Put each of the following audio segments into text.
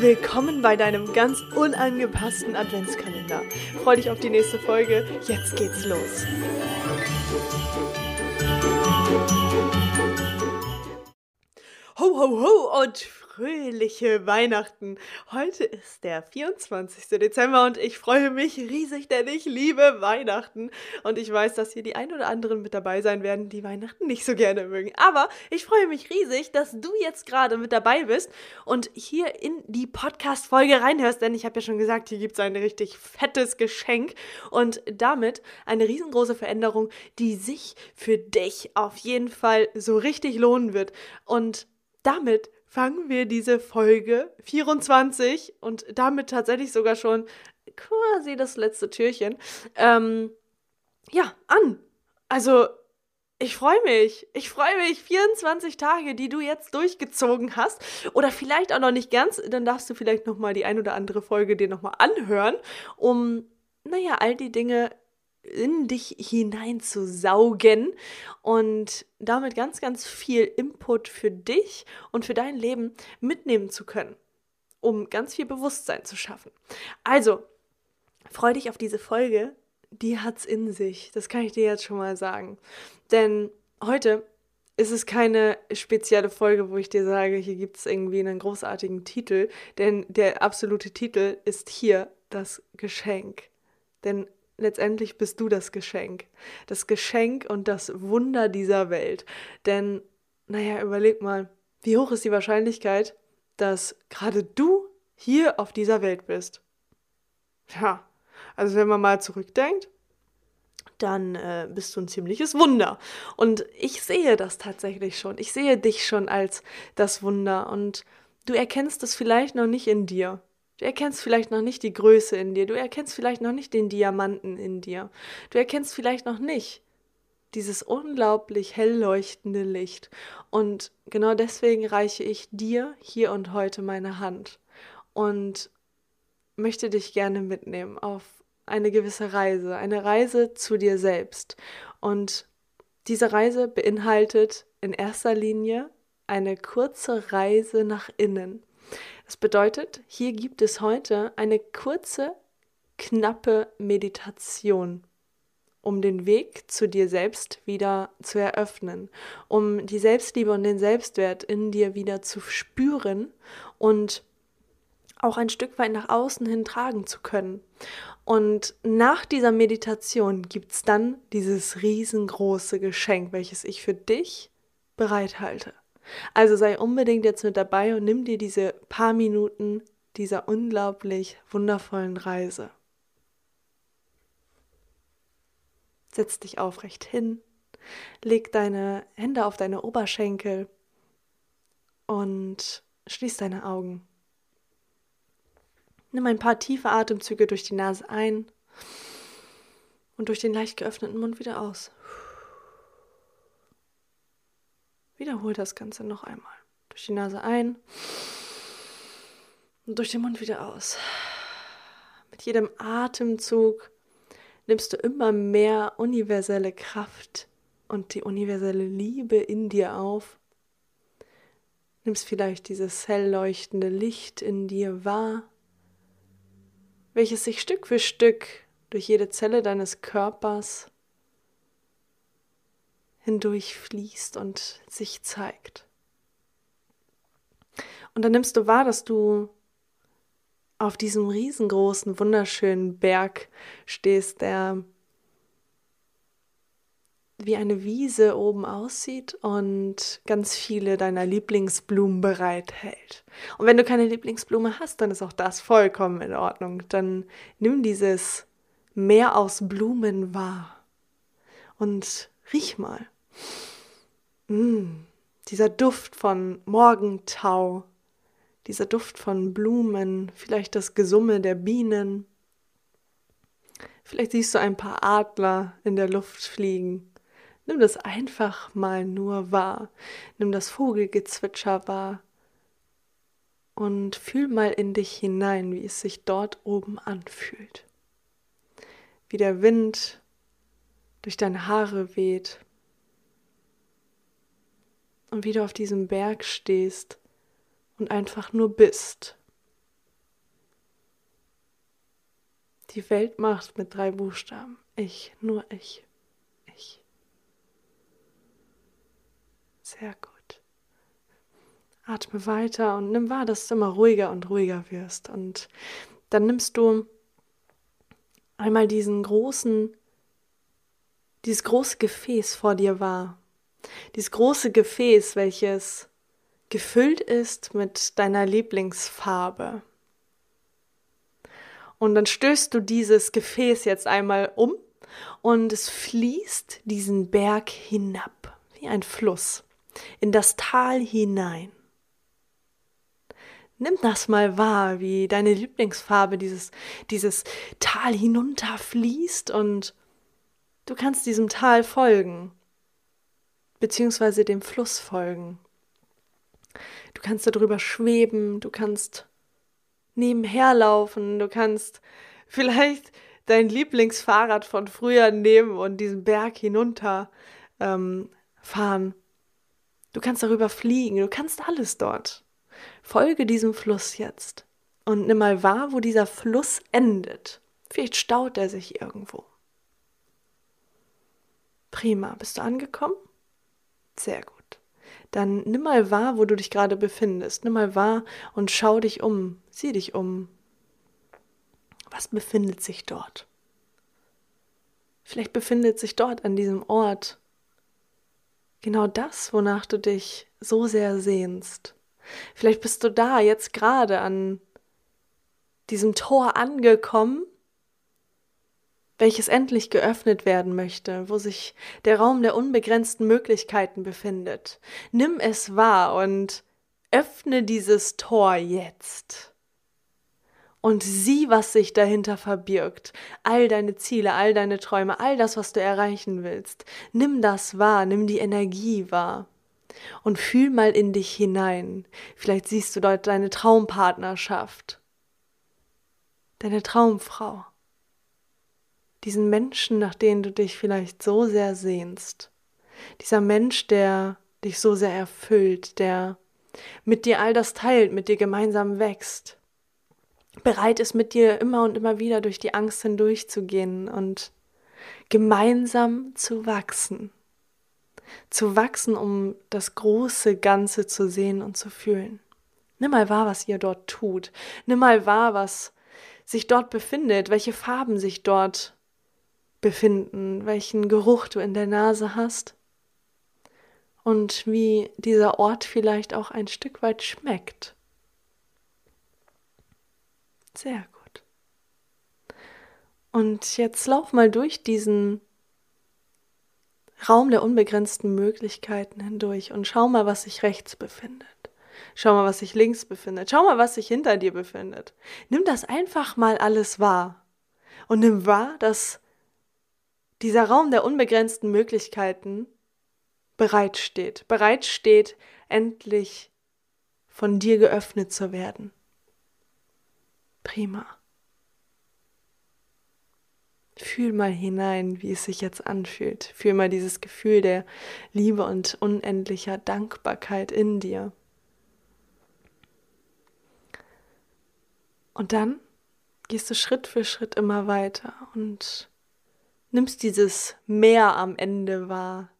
Willkommen bei deinem ganz unangepassten Adventskalender. Freu dich auf die nächste Folge. Jetzt geht's los. Ho, ho, ho und fröhliche Weihnachten. Heute ist der 24. Dezember und ich freue mich riesig, denn ich liebe Weihnachten. Und ich weiß, dass hier die ein oder anderen mit dabei sein werden, die Weihnachten nicht so gerne mögen. Aber ich freue mich riesig, dass du jetzt gerade mit dabei bist und hier in die Podcast-Folge reinhörst, denn ich habe ja schon gesagt, hier gibt es ein richtig fettes Geschenk und damit eine riesengroße Veränderung, die sich für dich auf jeden Fall so richtig lohnen wird. Und damit fangen wir diese Folge 24 und damit tatsächlich sogar schon quasi das letzte Türchen, ähm, ja, an. Also, ich freue mich. Ich freue mich. 24 Tage, die du jetzt durchgezogen hast. Oder vielleicht auch noch nicht ganz. Dann darfst du vielleicht noch mal die ein oder andere Folge dir noch mal anhören, um, naja, all die Dinge in dich hineinzusaugen und damit ganz, ganz viel Input für dich und für dein Leben mitnehmen zu können, um ganz viel Bewusstsein zu schaffen. Also, freu dich auf diese Folge, die hat's in sich. Das kann ich dir jetzt schon mal sagen. Denn heute ist es keine spezielle Folge, wo ich dir sage, hier gibt es irgendwie einen großartigen Titel, denn der absolute Titel ist hier das Geschenk. Denn letztendlich bist du das Geschenk. Das Geschenk und das Wunder dieser Welt. Denn, naja, überleg mal, wie hoch ist die Wahrscheinlichkeit, dass gerade du hier auf dieser Welt bist? Ja, also wenn man mal zurückdenkt, dann äh, bist du ein ziemliches Wunder. Und ich sehe das tatsächlich schon. Ich sehe dich schon als das Wunder. Und du erkennst es vielleicht noch nicht in dir. Du erkennst vielleicht noch nicht die Größe in dir, du erkennst vielleicht noch nicht den Diamanten in dir, du erkennst vielleicht noch nicht dieses unglaublich hell leuchtende Licht. Und genau deswegen reiche ich dir hier und heute meine Hand und möchte dich gerne mitnehmen auf eine gewisse Reise, eine Reise zu dir selbst. Und diese Reise beinhaltet in erster Linie eine kurze Reise nach innen. Das bedeutet, hier gibt es heute eine kurze, knappe Meditation, um den Weg zu dir selbst wieder zu eröffnen, um die Selbstliebe und den Selbstwert in dir wieder zu spüren und auch ein Stück weit nach außen hin tragen zu können. Und nach dieser Meditation gibt es dann dieses riesengroße Geschenk, welches ich für dich bereithalte. Also sei unbedingt jetzt mit dabei und nimm dir diese paar Minuten dieser unglaublich wundervollen Reise. Setz dich aufrecht hin, leg deine Hände auf deine Oberschenkel und schließ deine Augen. Nimm ein paar tiefe Atemzüge durch die Nase ein und durch den leicht geöffneten Mund wieder aus. Wiederhol das Ganze noch einmal. Durch die Nase ein und durch den Mund wieder aus. Mit jedem Atemzug nimmst du immer mehr universelle Kraft und die universelle Liebe in dir auf. Nimmst vielleicht dieses hell leuchtende Licht in dir wahr, welches sich Stück für Stück durch jede Zelle deines Körpers hindurchfließt und sich zeigt. Und dann nimmst du wahr, dass du auf diesem riesengroßen, wunderschönen Berg stehst, der wie eine Wiese oben aussieht und ganz viele deiner Lieblingsblumen bereithält. Und wenn du keine Lieblingsblume hast, dann ist auch das vollkommen in Ordnung. Dann nimm dieses Meer aus Blumen wahr und riech mal. Mm, dieser Duft von Morgentau, dieser Duft von Blumen, vielleicht das Gesumme der Bienen. Vielleicht siehst du ein paar Adler in der Luft fliegen. Nimm das einfach mal nur wahr. Nimm das Vogelgezwitscher wahr. Und fühl mal in dich hinein, wie es sich dort oben anfühlt. Wie der Wind durch deine Haare weht. Und wie du auf diesem Berg stehst und einfach nur bist. Die Welt macht mit drei Buchstaben. Ich, nur ich, ich. Sehr gut. Atme weiter und nimm wahr, dass du immer ruhiger und ruhiger wirst. Und dann nimmst du einmal diesen großen, dieses große Gefäß vor dir wahr. Dieses große Gefäß, welches gefüllt ist mit deiner Lieblingsfarbe. Und dann stößt du dieses Gefäß jetzt einmal um und es fließt diesen Berg hinab, wie ein Fluss, in das Tal hinein. Nimm das mal wahr, wie deine Lieblingsfarbe dieses, dieses Tal hinunterfließt und du kannst diesem Tal folgen, beziehungsweise dem Fluss folgen. Du kannst darüber schweben, du kannst nebenher laufen, du kannst vielleicht dein Lieblingsfahrrad von früher nehmen und diesen Berg hinunter ähm, fahren. Du kannst darüber fliegen, du kannst alles dort. Folge diesem Fluss jetzt und nimm mal wahr, wo dieser Fluss endet. Vielleicht staut er sich irgendwo. Prima, bist du angekommen? Sehr gut. Dann nimm mal wahr, wo du dich gerade befindest. Nimm mal wahr und schau dich um, sieh dich um. Was befindet sich dort? Vielleicht befindet sich dort an diesem Ort genau das, wonach du dich so sehr sehnst. Vielleicht bist du da jetzt gerade an diesem Tor angekommen, welches endlich geöffnet werden möchte, wo sich der Raum der unbegrenzten Möglichkeiten befindet. Nimm es wahr und öffne dieses Tor jetzt. Und sieh, was sich dahinter verbirgt. All deine Ziele, all deine Träume, all das, was du erreichen willst. Nimm das wahr, nimm die Energie wahr und fühl mal in dich hinein. Vielleicht siehst du dort deine Traumpartnerschaft, deine Traumfrau, diesen Menschen, nach denen du dich vielleicht so sehr sehnst. Dieser Mensch, der dich so sehr erfüllt, der mit dir all das teilt, mit dir gemeinsam wächst, bereit ist, mit dir immer und immer wieder durch die Angst hindurchzugehen und gemeinsam zu wachsen zu wachsen, um das große Ganze zu sehen und zu fühlen. Nimm mal wahr, was ihr dort tut. Nimm mal wahr, was sich dort befindet, welche Farben sich dort befinden, welchen Geruch du in der Nase hast und wie dieser Ort vielleicht auch ein Stück weit schmeckt. Sehr gut. Und jetzt lauf mal durch diesen Raum der unbegrenzten Möglichkeiten hindurch und schau mal, was sich rechts befindet. Schau mal, was sich links befindet. Schau mal, was sich hinter dir befindet. Nimm das einfach mal alles wahr. Und nimm wahr, dass dieser Raum der unbegrenzten Möglichkeiten bereitsteht. Bereitsteht, endlich von dir geöffnet zu werden. Prima. Fühl mal hinein, wie es sich jetzt anfühlt. Fühl mal dieses Gefühl der Liebe und unendlicher Dankbarkeit in dir. Und dann gehst du Schritt für Schritt immer weiter und nimmst dieses Meer am Ende wahr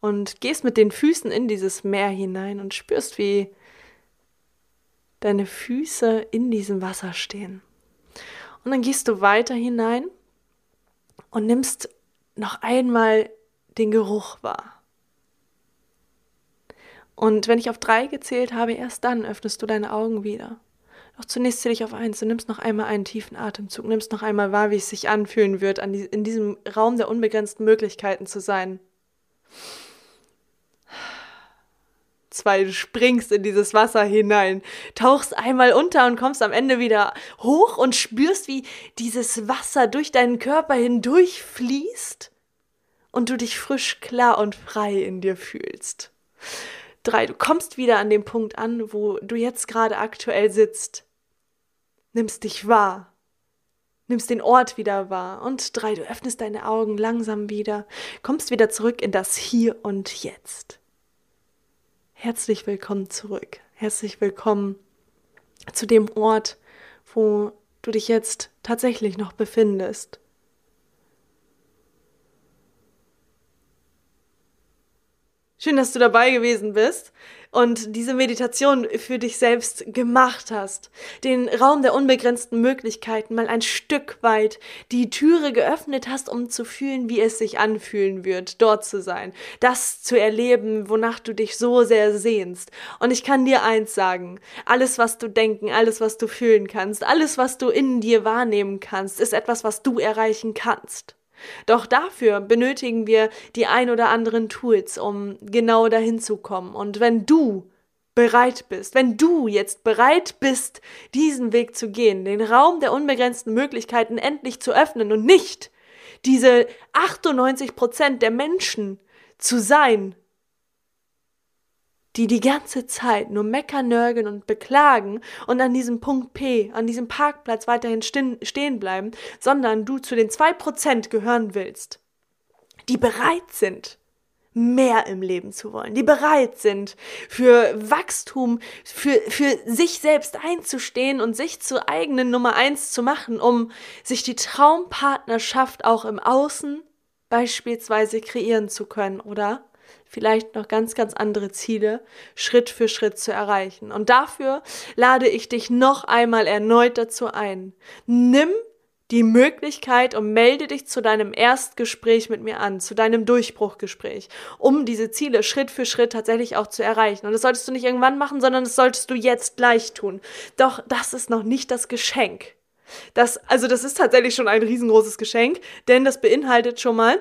und gehst mit den Füßen in dieses Meer hinein und spürst, wie deine Füße in diesem Wasser stehen. Und dann gehst du weiter hinein und nimmst noch einmal den Geruch wahr. Und wenn ich auf drei gezählt habe, erst dann öffnest du deine Augen wieder. Doch zunächst zähle ich auf eins. Du nimmst noch einmal einen tiefen Atemzug, nimmst noch einmal wahr, wie es sich anfühlen wird, in diesem Raum der unbegrenzten Möglichkeiten zu sein zwei, du springst in dieses Wasser hinein, tauchst einmal unter und kommst am Ende wieder hoch und spürst, wie dieses Wasser durch deinen Körper hindurch fließt und du dich frisch, klar und frei in dir fühlst. Drei, du kommst wieder an dem Punkt an, wo du jetzt gerade aktuell sitzt. Nimmst dich wahr. nimmst den Ort wieder wahr. Und drei, du öffnest deine Augen langsam wieder, kommst wieder zurück in das Hier und Jetzt. Herzlich willkommen zurück. Herzlich willkommen zu dem Ort, wo du dich jetzt tatsächlich noch befindest. Schön, dass du dabei gewesen bist und diese Meditation für dich selbst gemacht hast. Den Raum der unbegrenzten Möglichkeiten mal ein Stück weit die Türe geöffnet hast, um zu fühlen, wie es sich anfühlen wird, dort zu sein. Das zu erleben, wonach du dich so sehr sehnst. Und ich kann dir eins sagen. Alles, was du denken, alles, was du fühlen kannst, alles, was du in dir wahrnehmen kannst, ist etwas, was du erreichen kannst. Doch dafür benötigen wir die ein oder anderen Tools, um genau dahin zu kommen. Und wenn du bereit bist, wenn du jetzt bereit bist, diesen Weg zu gehen, den Raum der unbegrenzten Möglichkeiten endlich zu öffnen und nicht diese 98 Prozent der Menschen zu sein, die die ganze Zeit nur meckern, nörgeln und beklagen und an diesem Punkt P, an diesem Parkplatz weiterhin stehen bleiben, sondern du zu den zwei Prozent gehören willst, die bereit sind, mehr im Leben zu wollen, die bereit sind, für Wachstum, für, für sich selbst einzustehen und sich zur eigenen Nummer eins zu machen, um sich die Traumpartnerschaft auch im Außen beispielsweise kreieren zu können, oder? Vielleicht noch ganz, ganz andere Ziele Schritt für Schritt zu erreichen. Und dafür lade ich dich noch einmal erneut dazu ein. Nimm die Möglichkeit und melde dich zu deinem Erstgespräch mit mir an, zu deinem Durchbruchgespräch, um diese Ziele Schritt für Schritt tatsächlich auch zu erreichen. Und das solltest du nicht irgendwann machen, sondern das solltest du jetzt gleich tun. Doch das ist noch nicht das Geschenk. Das, also das ist tatsächlich schon ein riesengroßes Geschenk, denn das beinhaltet schon mal,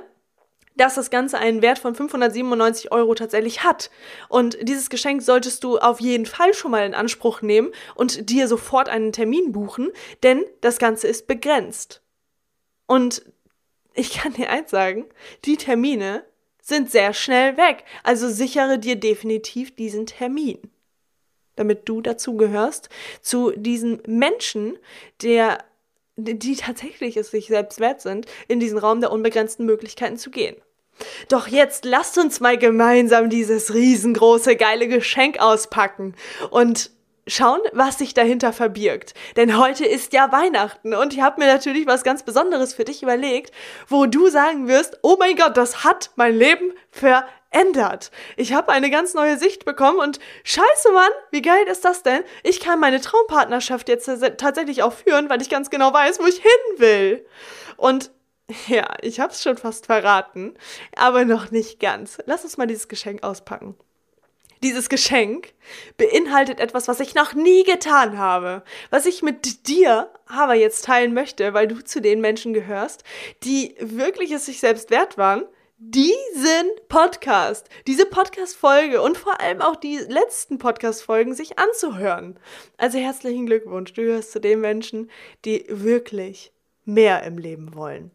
dass das Ganze einen Wert von 597 Euro tatsächlich hat. Und dieses Geschenk solltest du auf jeden Fall schon mal in Anspruch nehmen und dir sofort einen Termin buchen, denn das Ganze ist begrenzt. Und ich kann dir eins sagen, die Termine sind sehr schnell weg. Also sichere dir definitiv diesen Termin. Damit du dazu gehörst, zu diesen Menschen, der die tatsächlich es sich selbst wert sind, in diesen Raum der unbegrenzten Möglichkeiten zu gehen. Doch jetzt lasst uns mal gemeinsam dieses riesengroße, geile Geschenk auspacken und schauen, was sich dahinter verbirgt. Denn heute ist ja Weihnachten und ich habe mir natürlich was ganz Besonderes für dich überlegt, wo du sagen wirst, oh mein Gott, das hat mein Leben verändert. Ich habe eine ganz neue Sicht bekommen und scheiße Mann, wie geil ist das denn? Ich kann meine Traumpartnerschaft jetzt tatsächlich auch führen, weil ich ganz genau weiß, wo ich hin will. Und ja, ich hab's schon fast verraten, aber noch nicht ganz. Lass uns mal dieses Geschenk auspacken. Dieses Geschenk beinhaltet etwas, was ich noch nie getan habe, was ich mit dir aber jetzt teilen möchte, weil du zu den Menschen gehörst, die wirklich es sich selbst wert waren, diesen Podcast, diese Podcast-Folge und vor allem auch die letzten Podcast-Folgen sich anzuhören. Also herzlichen Glückwunsch, du gehörst zu den Menschen, die wirklich mehr im Leben wollen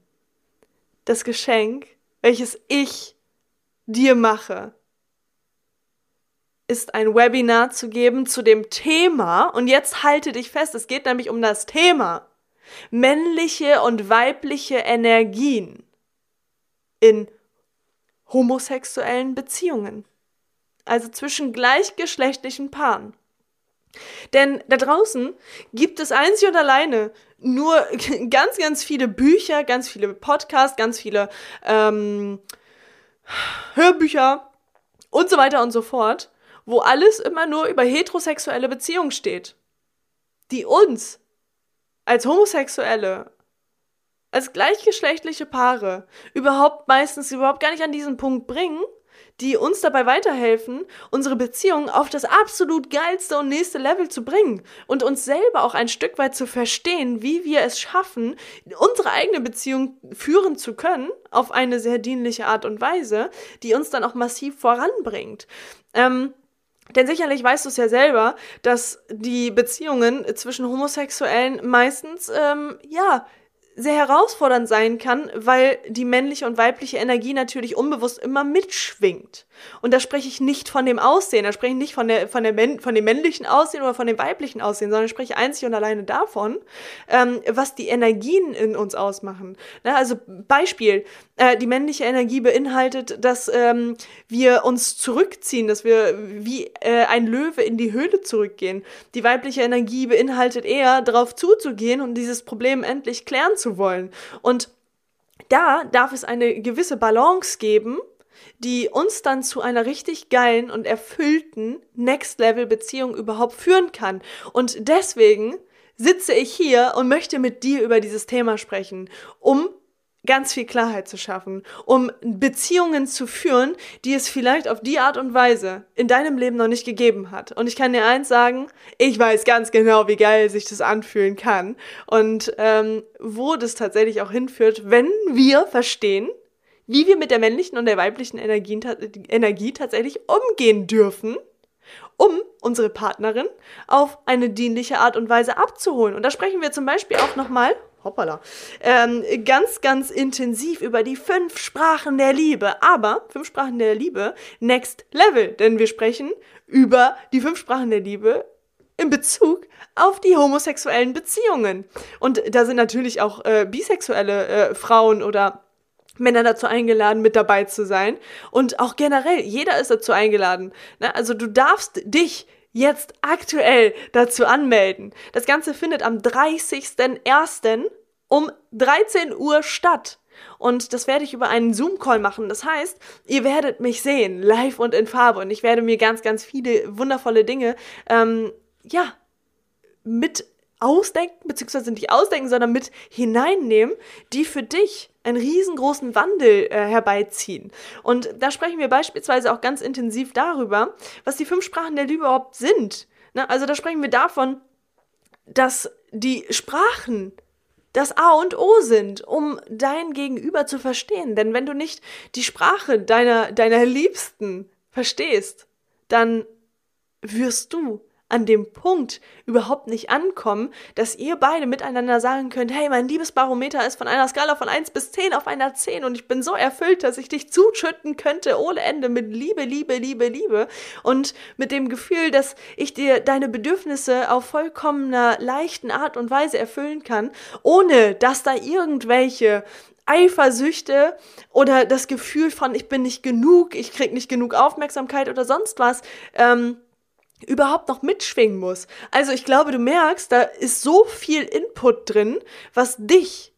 das Geschenk, welches ich dir mache, ist ein Webinar zu geben zu dem Thema, und jetzt halte dich fest, es geht nämlich um das Thema männliche und weibliche Energien in homosexuellen Beziehungen, also zwischen gleichgeschlechtlichen Paaren. Denn da draußen gibt es einzig und alleine nur ganz, ganz viele Bücher, ganz viele Podcasts, ganz viele ähm, Hörbücher und so weiter und so fort, wo alles immer nur über heterosexuelle Beziehungen steht, die uns als Homosexuelle, als gleichgeschlechtliche Paare überhaupt meistens überhaupt gar nicht an diesen Punkt bringen, die uns dabei weiterhelfen, unsere Beziehung auf das absolut geilste und nächste Level zu bringen und uns selber auch ein Stück weit zu verstehen, wie wir es schaffen, unsere eigene Beziehung führen zu können auf eine sehr dienliche Art und Weise, die uns dann auch massiv voranbringt. Ähm, denn sicherlich weißt du es ja selber, dass die Beziehungen zwischen Homosexuellen meistens, ähm, ja, sehr herausfordernd sein kann, weil die männliche und weibliche Energie natürlich unbewusst immer mitschwingt. Und da spreche ich nicht von dem Aussehen, da spreche ich nicht von, der, von, der, von dem männlichen Aussehen oder von dem weiblichen Aussehen, sondern ich spreche einzig und alleine davon, ähm, was die Energien in uns ausmachen. Na, also Beispiel, äh, die männliche Energie beinhaltet, dass ähm, wir uns zurückziehen, dass wir wie äh, ein Löwe in die Höhle zurückgehen. Die weibliche Energie beinhaltet eher, darauf zuzugehen und dieses Problem endlich klären zu wollen. Und da darf es eine gewisse Balance geben, die uns dann zu einer richtig geilen und erfüllten Next-Level-Beziehung überhaupt führen kann. Und deswegen sitze ich hier und möchte mit dir über dieses Thema sprechen, um ganz viel Klarheit zu schaffen, um Beziehungen zu führen, die es vielleicht auf die Art und Weise in deinem Leben noch nicht gegeben hat. Und ich kann dir eins sagen, ich weiß ganz genau, wie geil sich das anfühlen kann und ähm, wo das tatsächlich auch hinführt, wenn wir verstehen, wie wir mit der männlichen und der weiblichen Energie, Energie tatsächlich umgehen dürfen, um unsere Partnerin auf eine dienliche Art und Weise abzuholen. Und da sprechen wir zum Beispiel auch nochmal, hoppala, ähm, ganz, ganz intensiv über die fünf Sprachen der Liebe. Aber fünf Sprachen der Liebe, next level, denn wir sprechen über die fünf Sprachen der Liebe in Bezug auf die homosexuellen Beziehungen. Und da sind natürlich auch äh, bisexuelle äh, Frauen oder Männer dazu eingeladen, mit dabei zu sein. Und auch generell, jeder ist dazu eingeladen. Ne? Also du darfst dich jetzt aktuell dazu anmelden. Das Ganze findet am 30.01. um 13 Uhr statt. Und das werde ich über einen Zoom-Call machen. Das heißt, ihr werdet mich sehen, live und in Farbe. Und ich werde mir ganz, ganz viele wundervolle Dinge, ähm, ja, mit ausdenken, beziehungsweise nicht ausdenken, sondern mit hineinnehmen, die für dich einen riesengroßen Wandel äh, herbeiziehen. Und da sprechen wir beispielsweise auch ganz intensiv darüber, was die fünf Sprachen der Liebe überhaupt sind. Ne? Also da sprechen wir davon, dass die Sprachen das A und O sind, um dein Gegenüber zu verstehen. Denn wenn du nicht die Sprache deiner, deiner Liebsten verstehst, dann wirst du an dem Punkt überhaupt nicht ankommen, dass ihr beide miteinander sagen könnt, hey, mein Liebesbarometer ist von einer Skala von 1 bis 10 auf einer 10 und ich bin so erfüllt, dass ich dich zuschütten könnte ohne Ende mit Liebe, Liebe, Liebe, Liebe und mit dem Gefühl, dass ich dir deine Bedürfnisse auf vollkommener, leichten Art und Weise erfüllen kann, ohne dass da irgendwelche Eifersüchte oder das Gefühl von ich bin nicht genug, ich krieg nicht genug Aufmerksamkeit oder sonst was ähm, überhaupt noch mitschwingen muss. Also ich glaube, du merkst, da ist so viel Input drin, was dich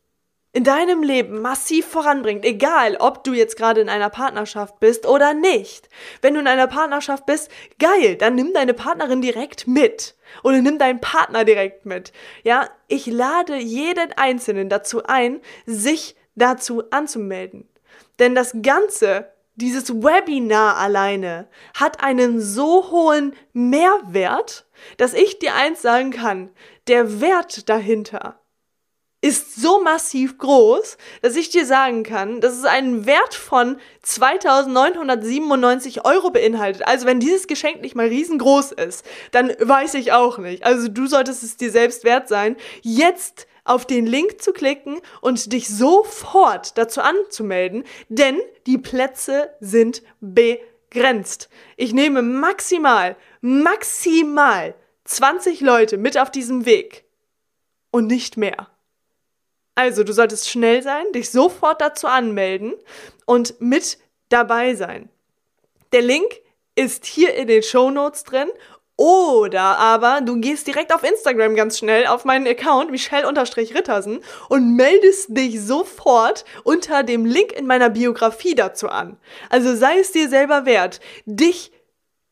in deinem Leben massiv voranbringt, egal ob du jetzt gerade in einer Partnerschaft bist oder nicht. Wenn du in einer Partnerschaft bist, geil, dann nimm deine Partnerin direkt mit oder nimm deinen Partner direkt mit. Ja, ich lade jeden Einzelnen dazu ein, sich dazu anzumelden. Denn das Ganze dieses Webinar alleine hat einen so hohen Mehrwert, dass ich dir eins sagen kann, der Wert dahinter ist so massiv groß, dass ich dir sagen kann, dass es einen Wert von 2997 Euro beinhaltet. Also wenn dieses Geschenk nicht mal riesengroß ist, dann weiß ich auch nicht. Also du solltest es dir selbst wert sein, jetzt auf den Link zu klicken und dich sofort dazu anzumelden, denn die Plätze sind begrenzt. Ich nehme maximal, maximal 20 Leute mit auf diesem Weg und nicht mehr. Also, du solltest schnell sein, dich sofort dazu anmelden und mit dabei sein. Der Link ist hier in den Show Notes drin oder aber du gehst direkt auf Instagram ganz schnell auf meinen Account Michelle-Rittersen und meldest dich sofort unter dem Link in meiner Biografie dazu an. Also sei es dir selber wert, dich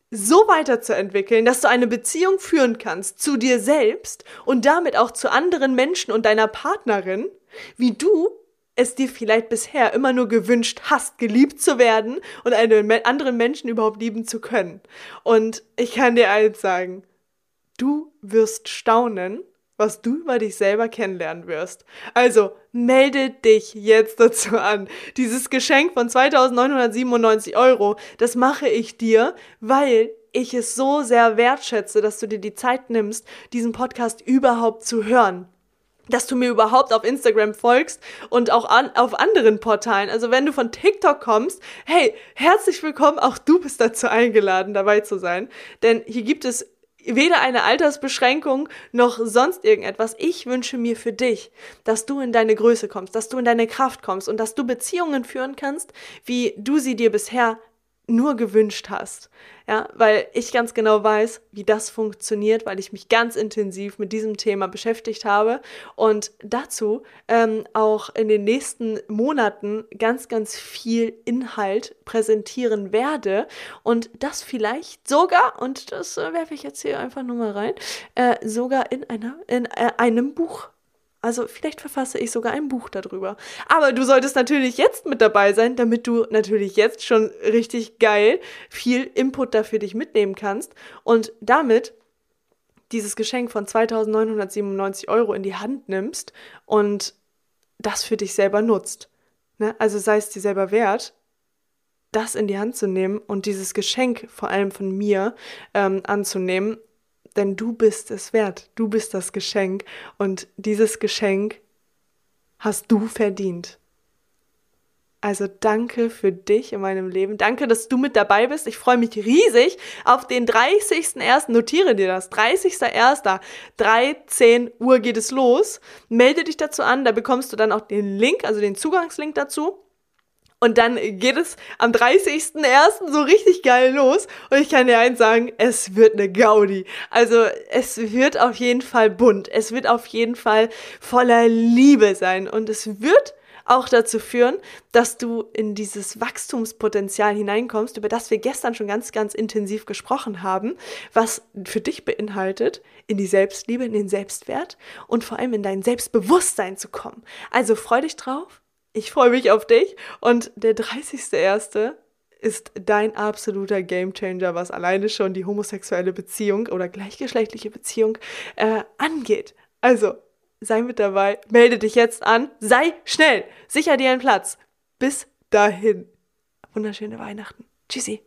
so weiterzuentwickeln, dass du eine Beziehung führen kannst zu dir selbst und damit auch zu anderen Menschen und deiner Partnerin, wie du es dir vielleicht bisher immer nur gewünscht hast, geliebt zu werden und einen anderen Menschen überhaupt lieben zu können. Und ich kann dir eins sagen, du wirst staunen, was du über dich selber kennenlernen wirst. Also melde dich jetzt dazu an. Dieses Geschenk von 2997 Euro, das mache ich dir, weil ich es so sehr wertschätze, dass du dir die Zeit nimmst, diesen Podcast überhaupt zu hören. Dass du mir überhaupt auf Instagram folgst und auch an, auf anderen Portalen. Also wenn du von TikTok kommst, hey, herzlich willkommen, auch du bist dazu eingeladen, dabei zu sein. Denn hier gibt es weder eine Altersbeschränkung noch sonst irgendetwas. Ich wünsche mir für dich, dass du in deine Größe kommst, dass du in deine Kraft kommst und dass du Beziehungen führen kannst, wie du sie dir bisher nur gewünscht hast. Ja, weil ich ganz genau weiß, wie das funktioniert, weil ich mich ganz intensiv mit diesem Thema beschäftigt habe und dazu ähm, auch in den nächsten Monaten ganz, ganz viel Inhalt präsentieren werde und das vielleicht sogar, und das äh, werfe ich jetzt hier einfach nur mal rein, äh, sogar in, einer, in äh, einem Buch also vielleicht verfasse ich sogar ein Buch darüber. Aber du solltest natürlich jetzt mit dabei sein, damit du natürlich jetzt schon richtig geil viel Input dafür dich mitnehmen kannst und damit dieses Geschenk von 2997 Euro in die Hand nimmst und das für dich selber nutzt. Ne? Also sei es dir selber wert, das in die Hand zu nehmen und dieses Geschenk vor allem von mir ähm, anzunehmen denn du bist es wert, du bist das Geschenk und dieses Geschenk hast du verdient. Also danke für dich in meinem Leben. Danke, dass du mit dabei bist. Ich freue mich riesig auf den 30.01. Notiere dir das. 30.01. 13 Uhr geht es los. Melde dich dazu an. Da bekommst du dann auch den Link, also den Zugangslink dazu. Und dann geht es am 30.01. so richtig geil los. Und ich kann dir eins sagen, es wird eine Gaudi. Also es wird auf jeden Fall bunt. Es wird auf jeden Fall voller Liebe sein. Und es wird auch dazu führen, dass du in dieses Wachstumspotenzial hineinkommst, über das wir gestern schon ganz, ganz intensiv gesprochen haben, was für dich beinhaltet, in die Selbstliebe, in den Selbstwert und vor allem in dein Selbstbewusstsein zu kommen. Also freu dich drauf. Ich freue mich auf dich. Und der 30.01. ist dein absoluter Gamechanger, was alleine schon die homosexuelle Beziehung oder gleichgeschlechtliche Beziehung äh, angeht. Also, sei mit dabei, melde dich jetzt an, sei schnell, sicher dir einen Platz. Bis dahin. Wunderschöne Weihnachten. Tschüssi.